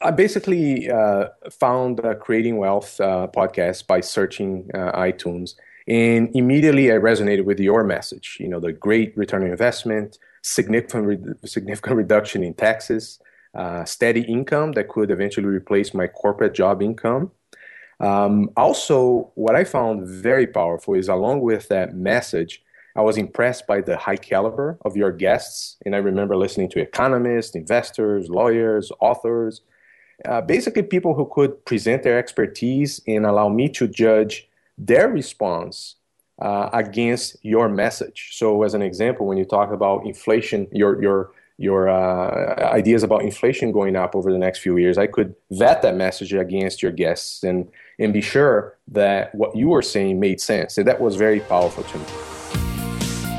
I basically uh, found uh, Creating Wealth uh, podcast by searching uh, iTunes, and immediately I resonated with your message. You know, the great return on investment, significant re- significant reduction in taxes, uh, steady income that could eventually replace my corporate job income. Um, also, what I found very powerful is along with that message, I was impressed by the high caliber of your guests. And I remember listening to economists, investors, lawyers, authors, uh, basically people who could present their expertise and allow me to judge their response uh, against your message. So, as an example, when you talk about inflation, your your your uh, ideas about inflation going up over the next few years, I could vet that message against your guests and and be sure that what you were saying made sense. And that was very powerful to me.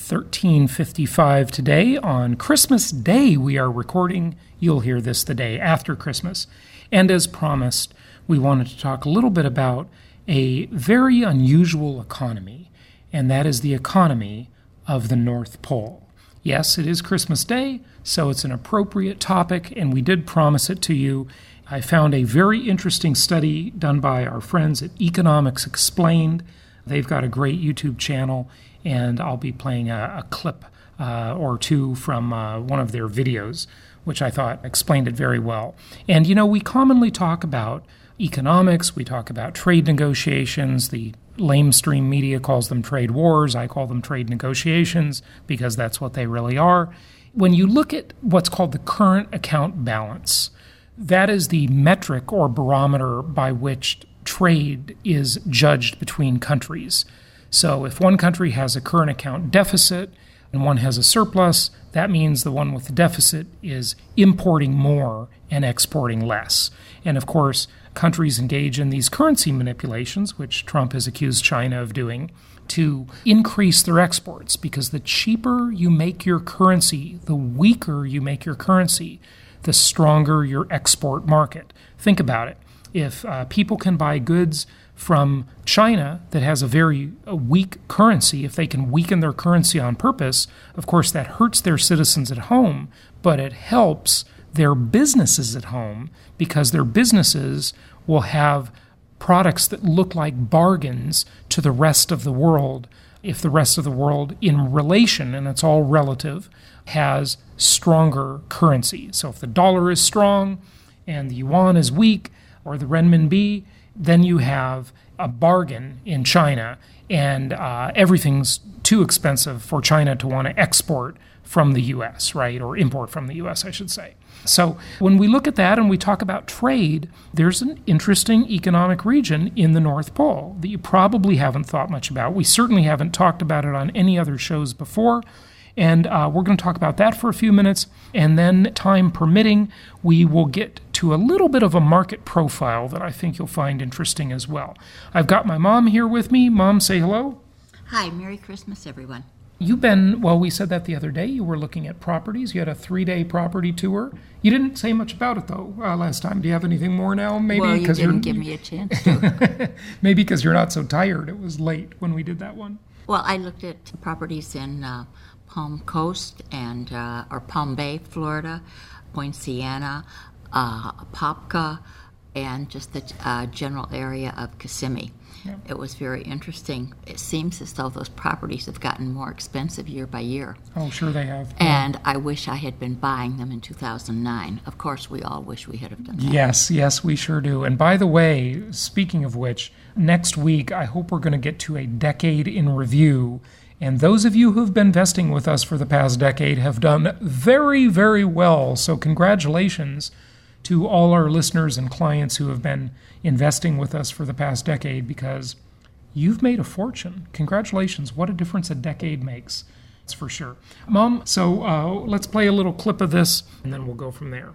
1355 today on Christmas Day. We are recording. You'll hear this the day after Christmas. And as promised, we wanted to talk a little bit about a very unusual economy, and that is the economy of the North Pole. Yes, it is Christmas Day, so it's an appropriate topic, and we did promise it to you. I found a very interesting study done by our friends at Economics Explained. They've got a great YouTube channel, and I'll be playing a, a clip uh, or two from uh, one of their videos, which I thought explained it very well. And you know, we commonly talk about economics, we talk about trade negotiations, the lamestream media calls them trade wars, I call them trade negotiations because that's what they really are. When you look at what's called the current account balance, that is the metric or barometer by which trade is judged between countries. So if one country has a current account deficit and one has a surplus, that means the one with the deficit is importing more and exporting less. And of course, countries engage in these currency manipulations, which Trump has accused China of doing, to increase their exports because the cheaper you make your currency, the weaker you make your currency, the stronger your export market. Think about it. If uh, people can buy goods from China that has a very a weak currency, if they can weaken their currency on purpose, of course that hurts their citizens at home, but it helps their businesses at home because their businesses will have products that look like bargains to the rest of the world if the rest of the world in relation and it's all relative has stronger currency. So if the dollar is strong and the yuan is weak or the renminbi, then you have a bargain in China, and uh, everything's too expensive for China to want to export from the US, right? Or import from the US, I should say. So when we look at that and we talk about trade, there's an interesting economic region in the North Pole that you probably haven't thought much about. We certainly haven't talked about it on any other shows before. And uh, we're going to talk about that for a few minutes. And then, time permitting, we will get to a little bit of a market profile that I think you'll find interesting as well. I've got my mom here with me. Mom, say hello. Hi, Merry Christmas, everyone. You've been, well, we said that the other day. You were looking at properties. You had a three day property tour. You didn't say much about it, though, uh, last time. Do you have anything more now? Maybe well, you didn't you're, give me a chance to. maybe because you're not so tired. It was late when we did that one. Well, I looked at properties in uh, Palm Coast and uh, or Palm Bay, Florida, Poinciana, uh, Apopka, and just the uh, general area of Kissimmee. It was very interesting. It seems as though those properties have gotten more expensive year by year. Oh, sure they have. And I wish I had been buying them in 2009. Of course, we all wish we had have done that. Yes, yes, we sure do. And by the way, speaking of which, next week I hope we're going to get to a decade in review. And those of you who've been investing with us for the past decade have done very, very well. So, congratulations to all our listeners and clients who have been investing with us for the past decade because you've made a fortune. Congratulations. What a difference a decade makes. That's for sure. Mom, so uh, let's play a little clip of this and then we'll go from there.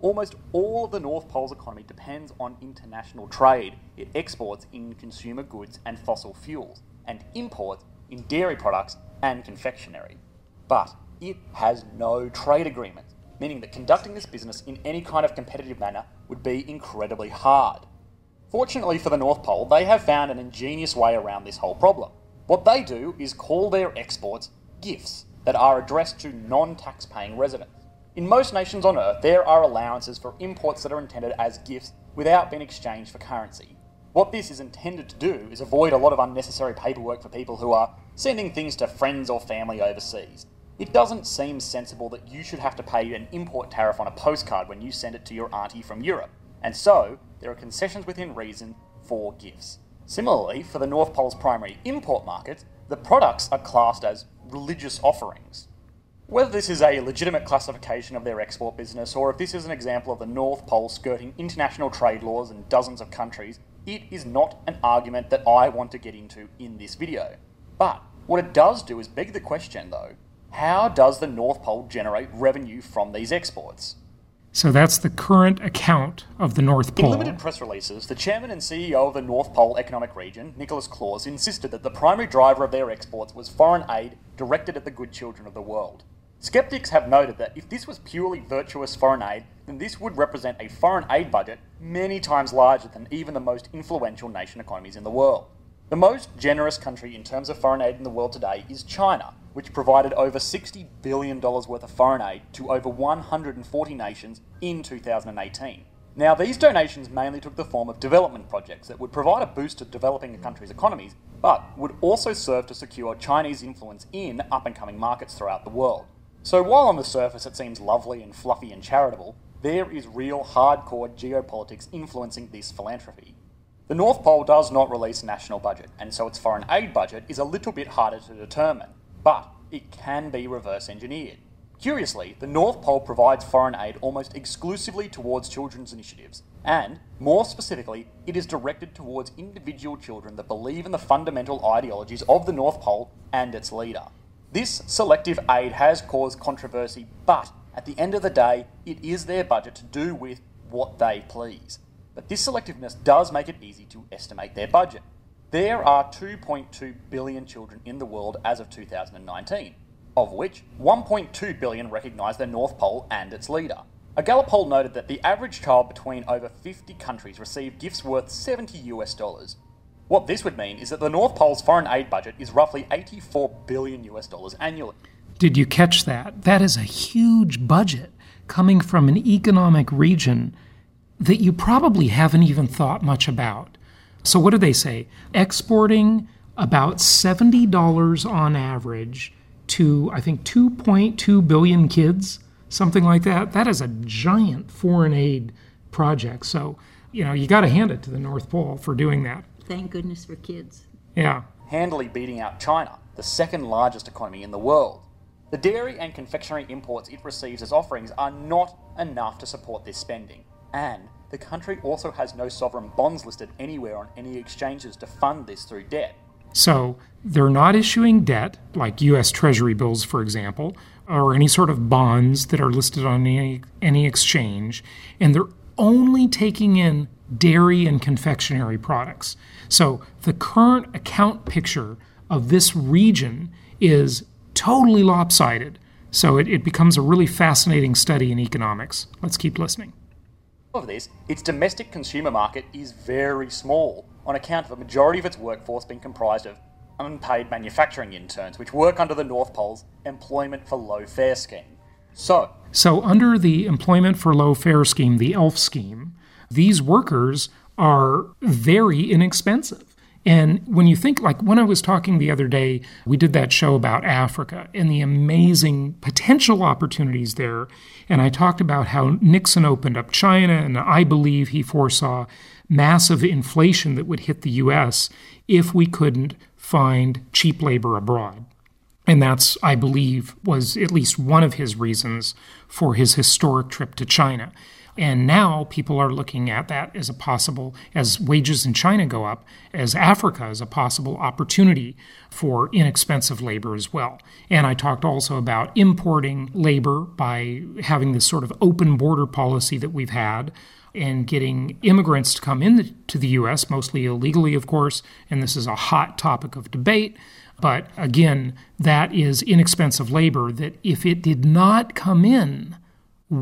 Almost all of the North Pole's economy depends on international trade. It exports in consumer goods and fossil fuels, and imports in dairy products and confectionery. But it has no trade agreements meaning that conducting this business in any kind of competitive manner would be incredibly hard. Fortunately for the North Pole, they have found an ingenious way around this whole problem. What they do is call their exports gifts that are addressed to non tax paying residents. In most nations on Earth, there are allowances for imports that are intended as gifts without being exchanged for currency. What this is intended to do is avoid a lot of unnecessary paperwork for people who are sending things to friends or family overseas. It doesn't seem sensible that you should have to pay an import tariff on a postcard when you send it to your auntie from Europe, and so there are concessions within reason for gifts. Similarly, for the North Pole's primary import market, the products are classed as religious offerings. Whether this is a legitimate classification of their export business or if this is an example of the North Pole skirting international trade laws in dozens of countries, it is not an argument that I want to get into in this video. But what it does do is beg the question though how does the North Pole generate revenue from these exports? So that's the current account of the North Pole. In limited press releases, the chairman and CEO of the North Pole Economic Region, Nicholas Claus, insisted that the primary driver of their exports was foreign aid directed at the good children of the world. Skeptics have noted that if this was purely virtuous foreign aid, then this would represent a foreign aid budget many times larger than even the most influential nation economies in the world. The most generous country in terms of foreign aid in the world today is China, which provided over $60 billion worth of foreign aid to over 140 nations in 2018. Now, these donations mainly took the form of development projects that would provide a boost to developing a country's economies, but would also serve to secure Chinese influence in up and coming markets throughout the world. So, while on the surface it seems lovely and fluffy and charitable, there is real hardcore geopolitics influencing this philanthropy. The North Pole does not release a national budget, and so its foreign aid budget is a little bit harder to determine but it can be reverse engineered. Curiously, the North Pole provides foreign aid almost exclusively towards children's initiatives, and, more specifically, it is directed towards individual children that believe in the fundamental ideologies of the North Pole and its leader. This selective aid has caused controversy, but at the end of the day, it is their budget to do with what they please. But this selectiveness does make it easy to estimate their budget. There are 2.2 billion children in the world as of 2019, of which 1.2 billion recognise the North Pole and its leader. A Gallup poll noted that the average child between over 50 countries received gifts worth 70 US dollars. What this would mean is that the North Pole's foreign aid budget is roughly 84 billion US dollars annually. Did you catch that? That is a huge budget coming from an economic region that you probably haven't even thought much about. So, what do they say? Exporting about $70 on average to, I think, 2.2 billion kids, something like that. That is a giant foreign aid project. So, you know, you got to hand it to the North Pole for doing that. Thank goodness for kids. Yeah. Handily beating out China, the second largest economy in the world. The dairy and confectionery imports it receives as offerings are not enough to support this spending. And the country also has no sovereign bonds listed anywhere on any exchanges to fund this through debt. So they're not issuing debt, like U.S. Treasury bills, for example, or any sort of bonds that are listed on any, any exchange, and they're only taking in dairy and confectionery products. So the current account picture of this region is totally lopsided. So it, it becomes a really fascinating study in economics. Let's keep listening of this, its domestic consumer market is very small, on account of a majority of its workforce being comprised of unpaid manufacturing interns, which work under the North Pole's Employment for Low Fare scheme. So, so under the Employment for Low Fare scheme, the ELF scheme, these workers are very inexpensive. And when you think, like when I was talking the other day, we did that show about Africa and the amazing potential opportunities there. And I talked about how Nixon opened up China, and I believe he foresaw massive inflation that would hit the US if we couldn't find cheap labor abroad. And that's, I believe, was at least one of his reasons for his historic trip to China. And now people are looking at that as a possible, as wages in China go up, as Africa is a possible opportunity for inexpensive labor as well. And I talked also about importing labor by having this sort of open border policy that we've had and getting immigrants to come into the U.S., mostly illegally, of course. And this is a hot topic of debate. But again, that is inexpensive labor that if it did not come in,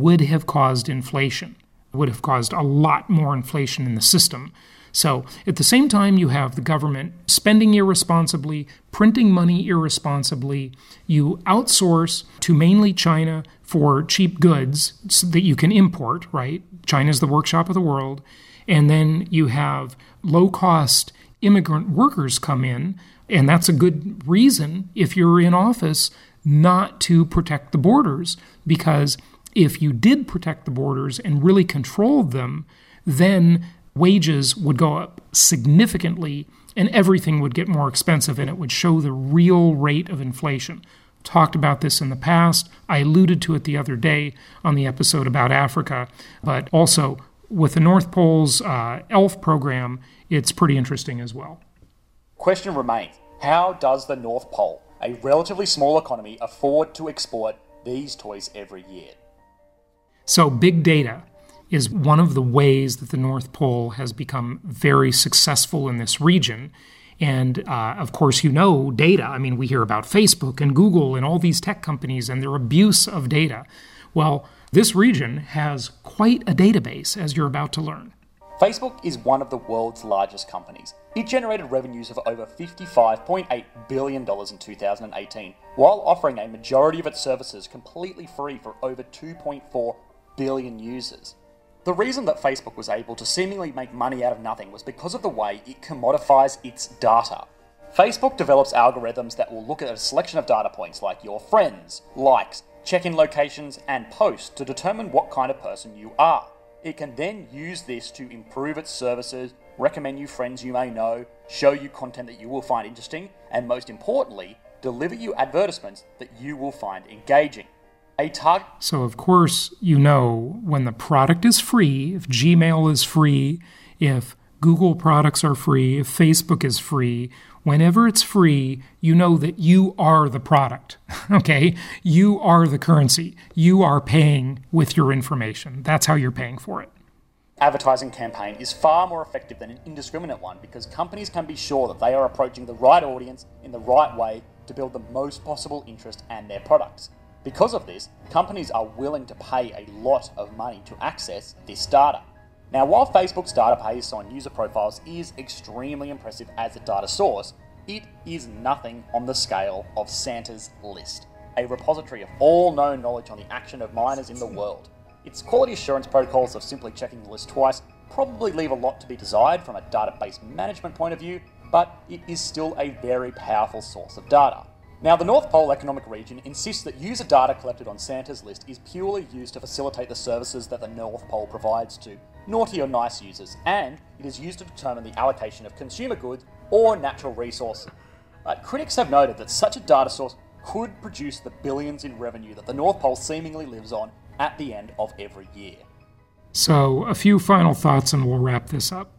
would have caused inflation, would have caused a lot more inflation in the system. So at the same time, you have the government spending irresponsibly, printing money irresponsibly. You outsource to mainly China for cheap goods so that you can import, right? China's the workshop of the world. And then you have low cost immigrant workers come in. And that's a good reason, if you're in office, not to protect the borders because if you did protect the borders and really controlled them, then wages would go up significantly and everything would get more expensive and it would show the real rate of inflation. Talked about this in the past. I alluded to it the other day on the episode about Africa, but also with the North Pole's uh, ELF program, it's pretty interesting as well. Question remains How does the North Pole, a relatively small economy, afford to export these toys every year? So, big data is one of the ways that the North Pole has become very successful in this region. And uh, of course, you know data. I mean, we hear about Facebook and Google and all these tech companies and their abuse of data. Well, this region has quite a database, as you're about to learn. Facebook is one of the world's largest companies. It generated revenues of over $55.8 billion in 2018, while offering a majority of its services completely free for over 2.4 billion users. The reason that Facebook was able to seemingly make money out of nothing was because of the way it commodifies its data. Facebook develops algorithms that will look at a selection of data points like your friends, likes, check in locations, and posts to determine what kind of person you are. It can then use this to improve its services, recommend you friends you may know, show you content that you will find interesting, and most importantly, deliver you advertisements that you will find engaging a target. So, of course, you know when the product is free, if Gmail is free, if Google products are free, if Facebook is free, whenever it's free, you know that you are the product. okay? You are the currency. You are paying with your information. That's how you're paying for it. Advertising campaign is far more effective than an indiscriminate one because companies can be sure that they are approaching the right audience in the right way to build the most possible interest and their products. Because of this, companies are willing to pay a lot of money to access this data. Now, while Facebook's data database on user profiles is extremely impressive as a data source, it is nothing on the scale of Santa's List, a repository of all known knowledge on the action of minors in the world. Its quality assurance protocols of simply checking the list twice probably leave a lot to be desired from a database management point of view, but it is still a very powerful source of data. Now, the North Pole Economic Region insists that user data collected on Santa's list is purely used to facilitate the services that the North Pole provides to naughty or nice users, and it is used to determine the allocation of consumer goods or natural resources. But critics have noted that such a data source could produce the billions in revenue that the North Pole seemingly lives on at the end of every year. So, a few final thoughts and we'll wrap this up.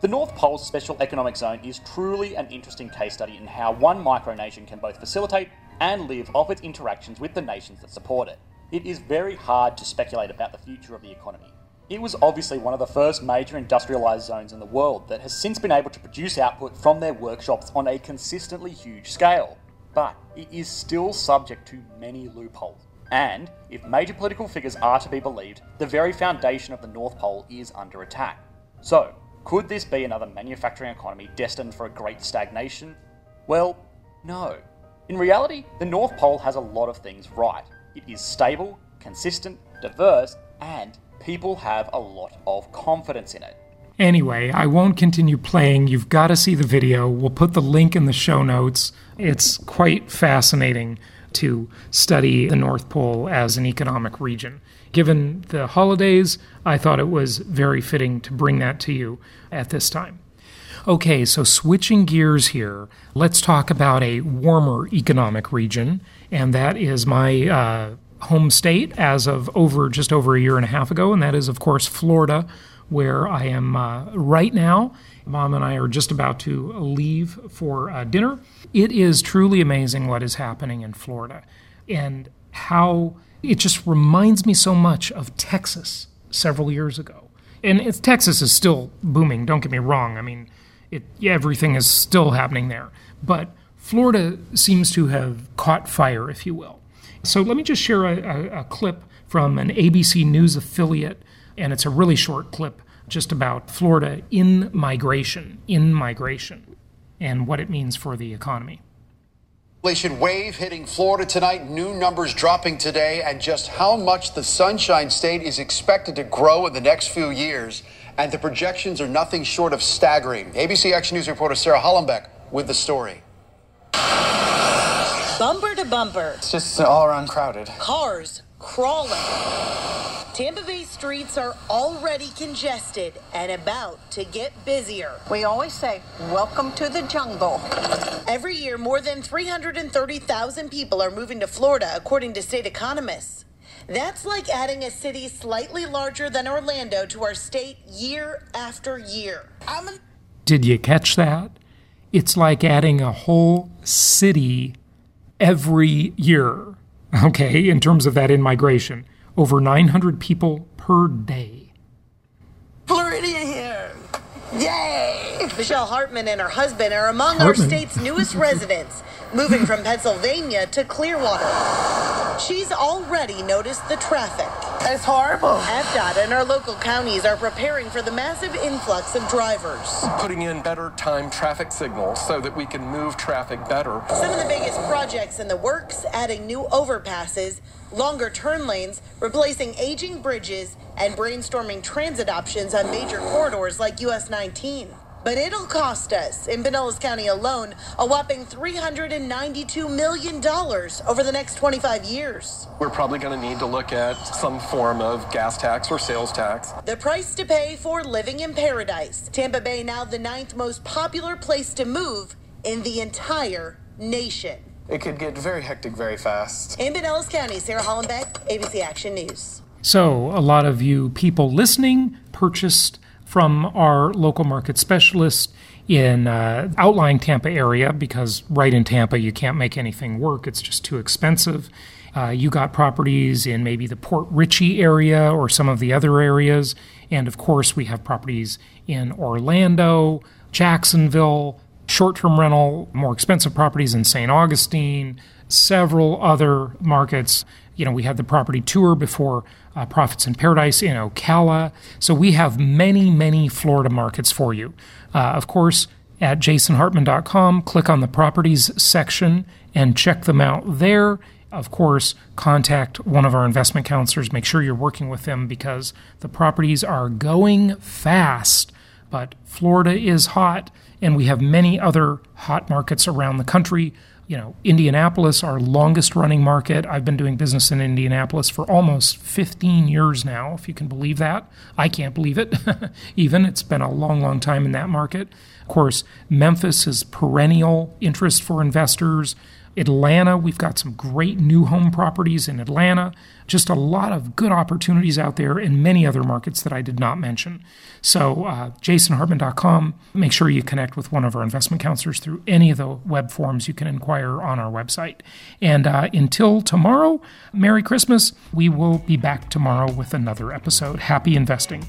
The North Pole's Special Economic Zone is truly an interesting case study in how one micronation can both facilitate and live off its interactions with the nations that support it. It is very hard to speculate about the future of the economy. It was obviously one of the first major industrialised zones in the world that has since been able to produce output from their workshops on a consistently huge scale. But it is still subject to many loopholes. And, if major political figures are to be believed, the very foundation of the North Pole is under attack. So, could this be another manufacturing economy destined for a great stagnation? Well, no. In reality, the North Pole has a lot of things right. It is stable, consistent, diverse, and people have a lot of confidence in it. Anyway, I won't continue playing. You've got to see the video. We'll put the link in the show notes. It's quite fascinating to study the North Pole as an economic region. Given the holidays, I thought it was very fitting to bring that to you at this time. Okay, so switching gears here, let's talk about a warmer economic region, and that is my uh, home state as of over just over a year and a half ago, and that is, of course, Florida, where I am uh, right now. Mom and I are just about to leave for uh, dinner. It is truly amazing what is happening in Florida and how it just reminds me so much of Texas several years ago. And Texas is still booming, don't get me wrong. I mean, it, everything is still happening there. But Florida seems to have caught fire, if you will. So let me just share a, a, a clip from an ABC News affiliate, and it's a really short clip just about Florida in migration, in migration, and what it means for the economy. Inflation wave hitting Florida tonight, new numbers dropping today, and just how much the Sunshine State is expected to grow in the next few years and the projections are nothing short of staggering. ABC Action News reporter Sarah Hollenbeck with the story. Bumper to bumper. It's just all around crowded. Cars crawling. Tampa Bay streets are already congested and about to get busier. We always say, Welcome to the jungle. Every year, more than 330,000 people are moving to Florida, according to state economists. That's like adding a city slightly larger than Orlando to our state year after year. A- Did you catch that? It's like adding a whole city every year, okay, in terms of that in migration. Over 900 people per day. Floridian here. Yay! Michelle Hartman and her husband are among Hartman. our state's newest residents, moving from Pennsylvania to Clearwater. She's already noticed the traffic. It's horrible. FDOT and our local counties are preparing for the massive influx of drivers. Putting in better time traffic signals so that we can move traffic better. Some of the biggest projects in the works, adding new overpasses, longer turn lanes, replacing aging bridges, and brainstorming transit options on major corridors like US 19. But it'll cost us, in Pinellas County alone, a whopping $392 million over the next 25 years. We're probably going to need to look at some form of gas tax or sales tax. The price to pay for living in paradise. Tampa Bay now the ninth most popular place to move in the entire nation. It could get very hectic very fast. In Pinellas County, Sarah Hollenbeck, ABC Action News. So, a lot of you people listening purchased from our local market specialist in uh, outlying Tampa area because right in Tampa you can't make anything work. It's just too expensive. Uh, you got properties in maybe the Port Richey area or some of the other areas. And of course, we have properties in Orlando, Jacksonville, short term rental, more expensive properties in St. Augustine, several other markets. You know, we had the property tour before uh, Profits in Paradise in Ocala. So we have many, many Florida markets for you. Uh, of course, at jasonhartman.com, click on the properties section and check them out there. Of course, contact one of our investment counselors. Make sure you're working with them because the properties are going fast. But Florida is hot, and we have many other hot markets around the country you know, Indianapolis, our longest running market. I've been doing business in Indianapolis for almost 15 years now, if you can believe that. I can't believe it, even. It's been a long, long time in that market. Course, Memphis is perennial interest for investors. Atlanta, we've got some great new home properties in Atlanta. Just a lot of good opportunities out there in many other markets that I did not mention. So, uh, jasonhartman.com. Make sure you connect with one of our investment counselors through any of the web forms you can inquire on our website. And uh, until tomorrow, Merry Christmas. We will be back tomorrow with another episode. Happy investing.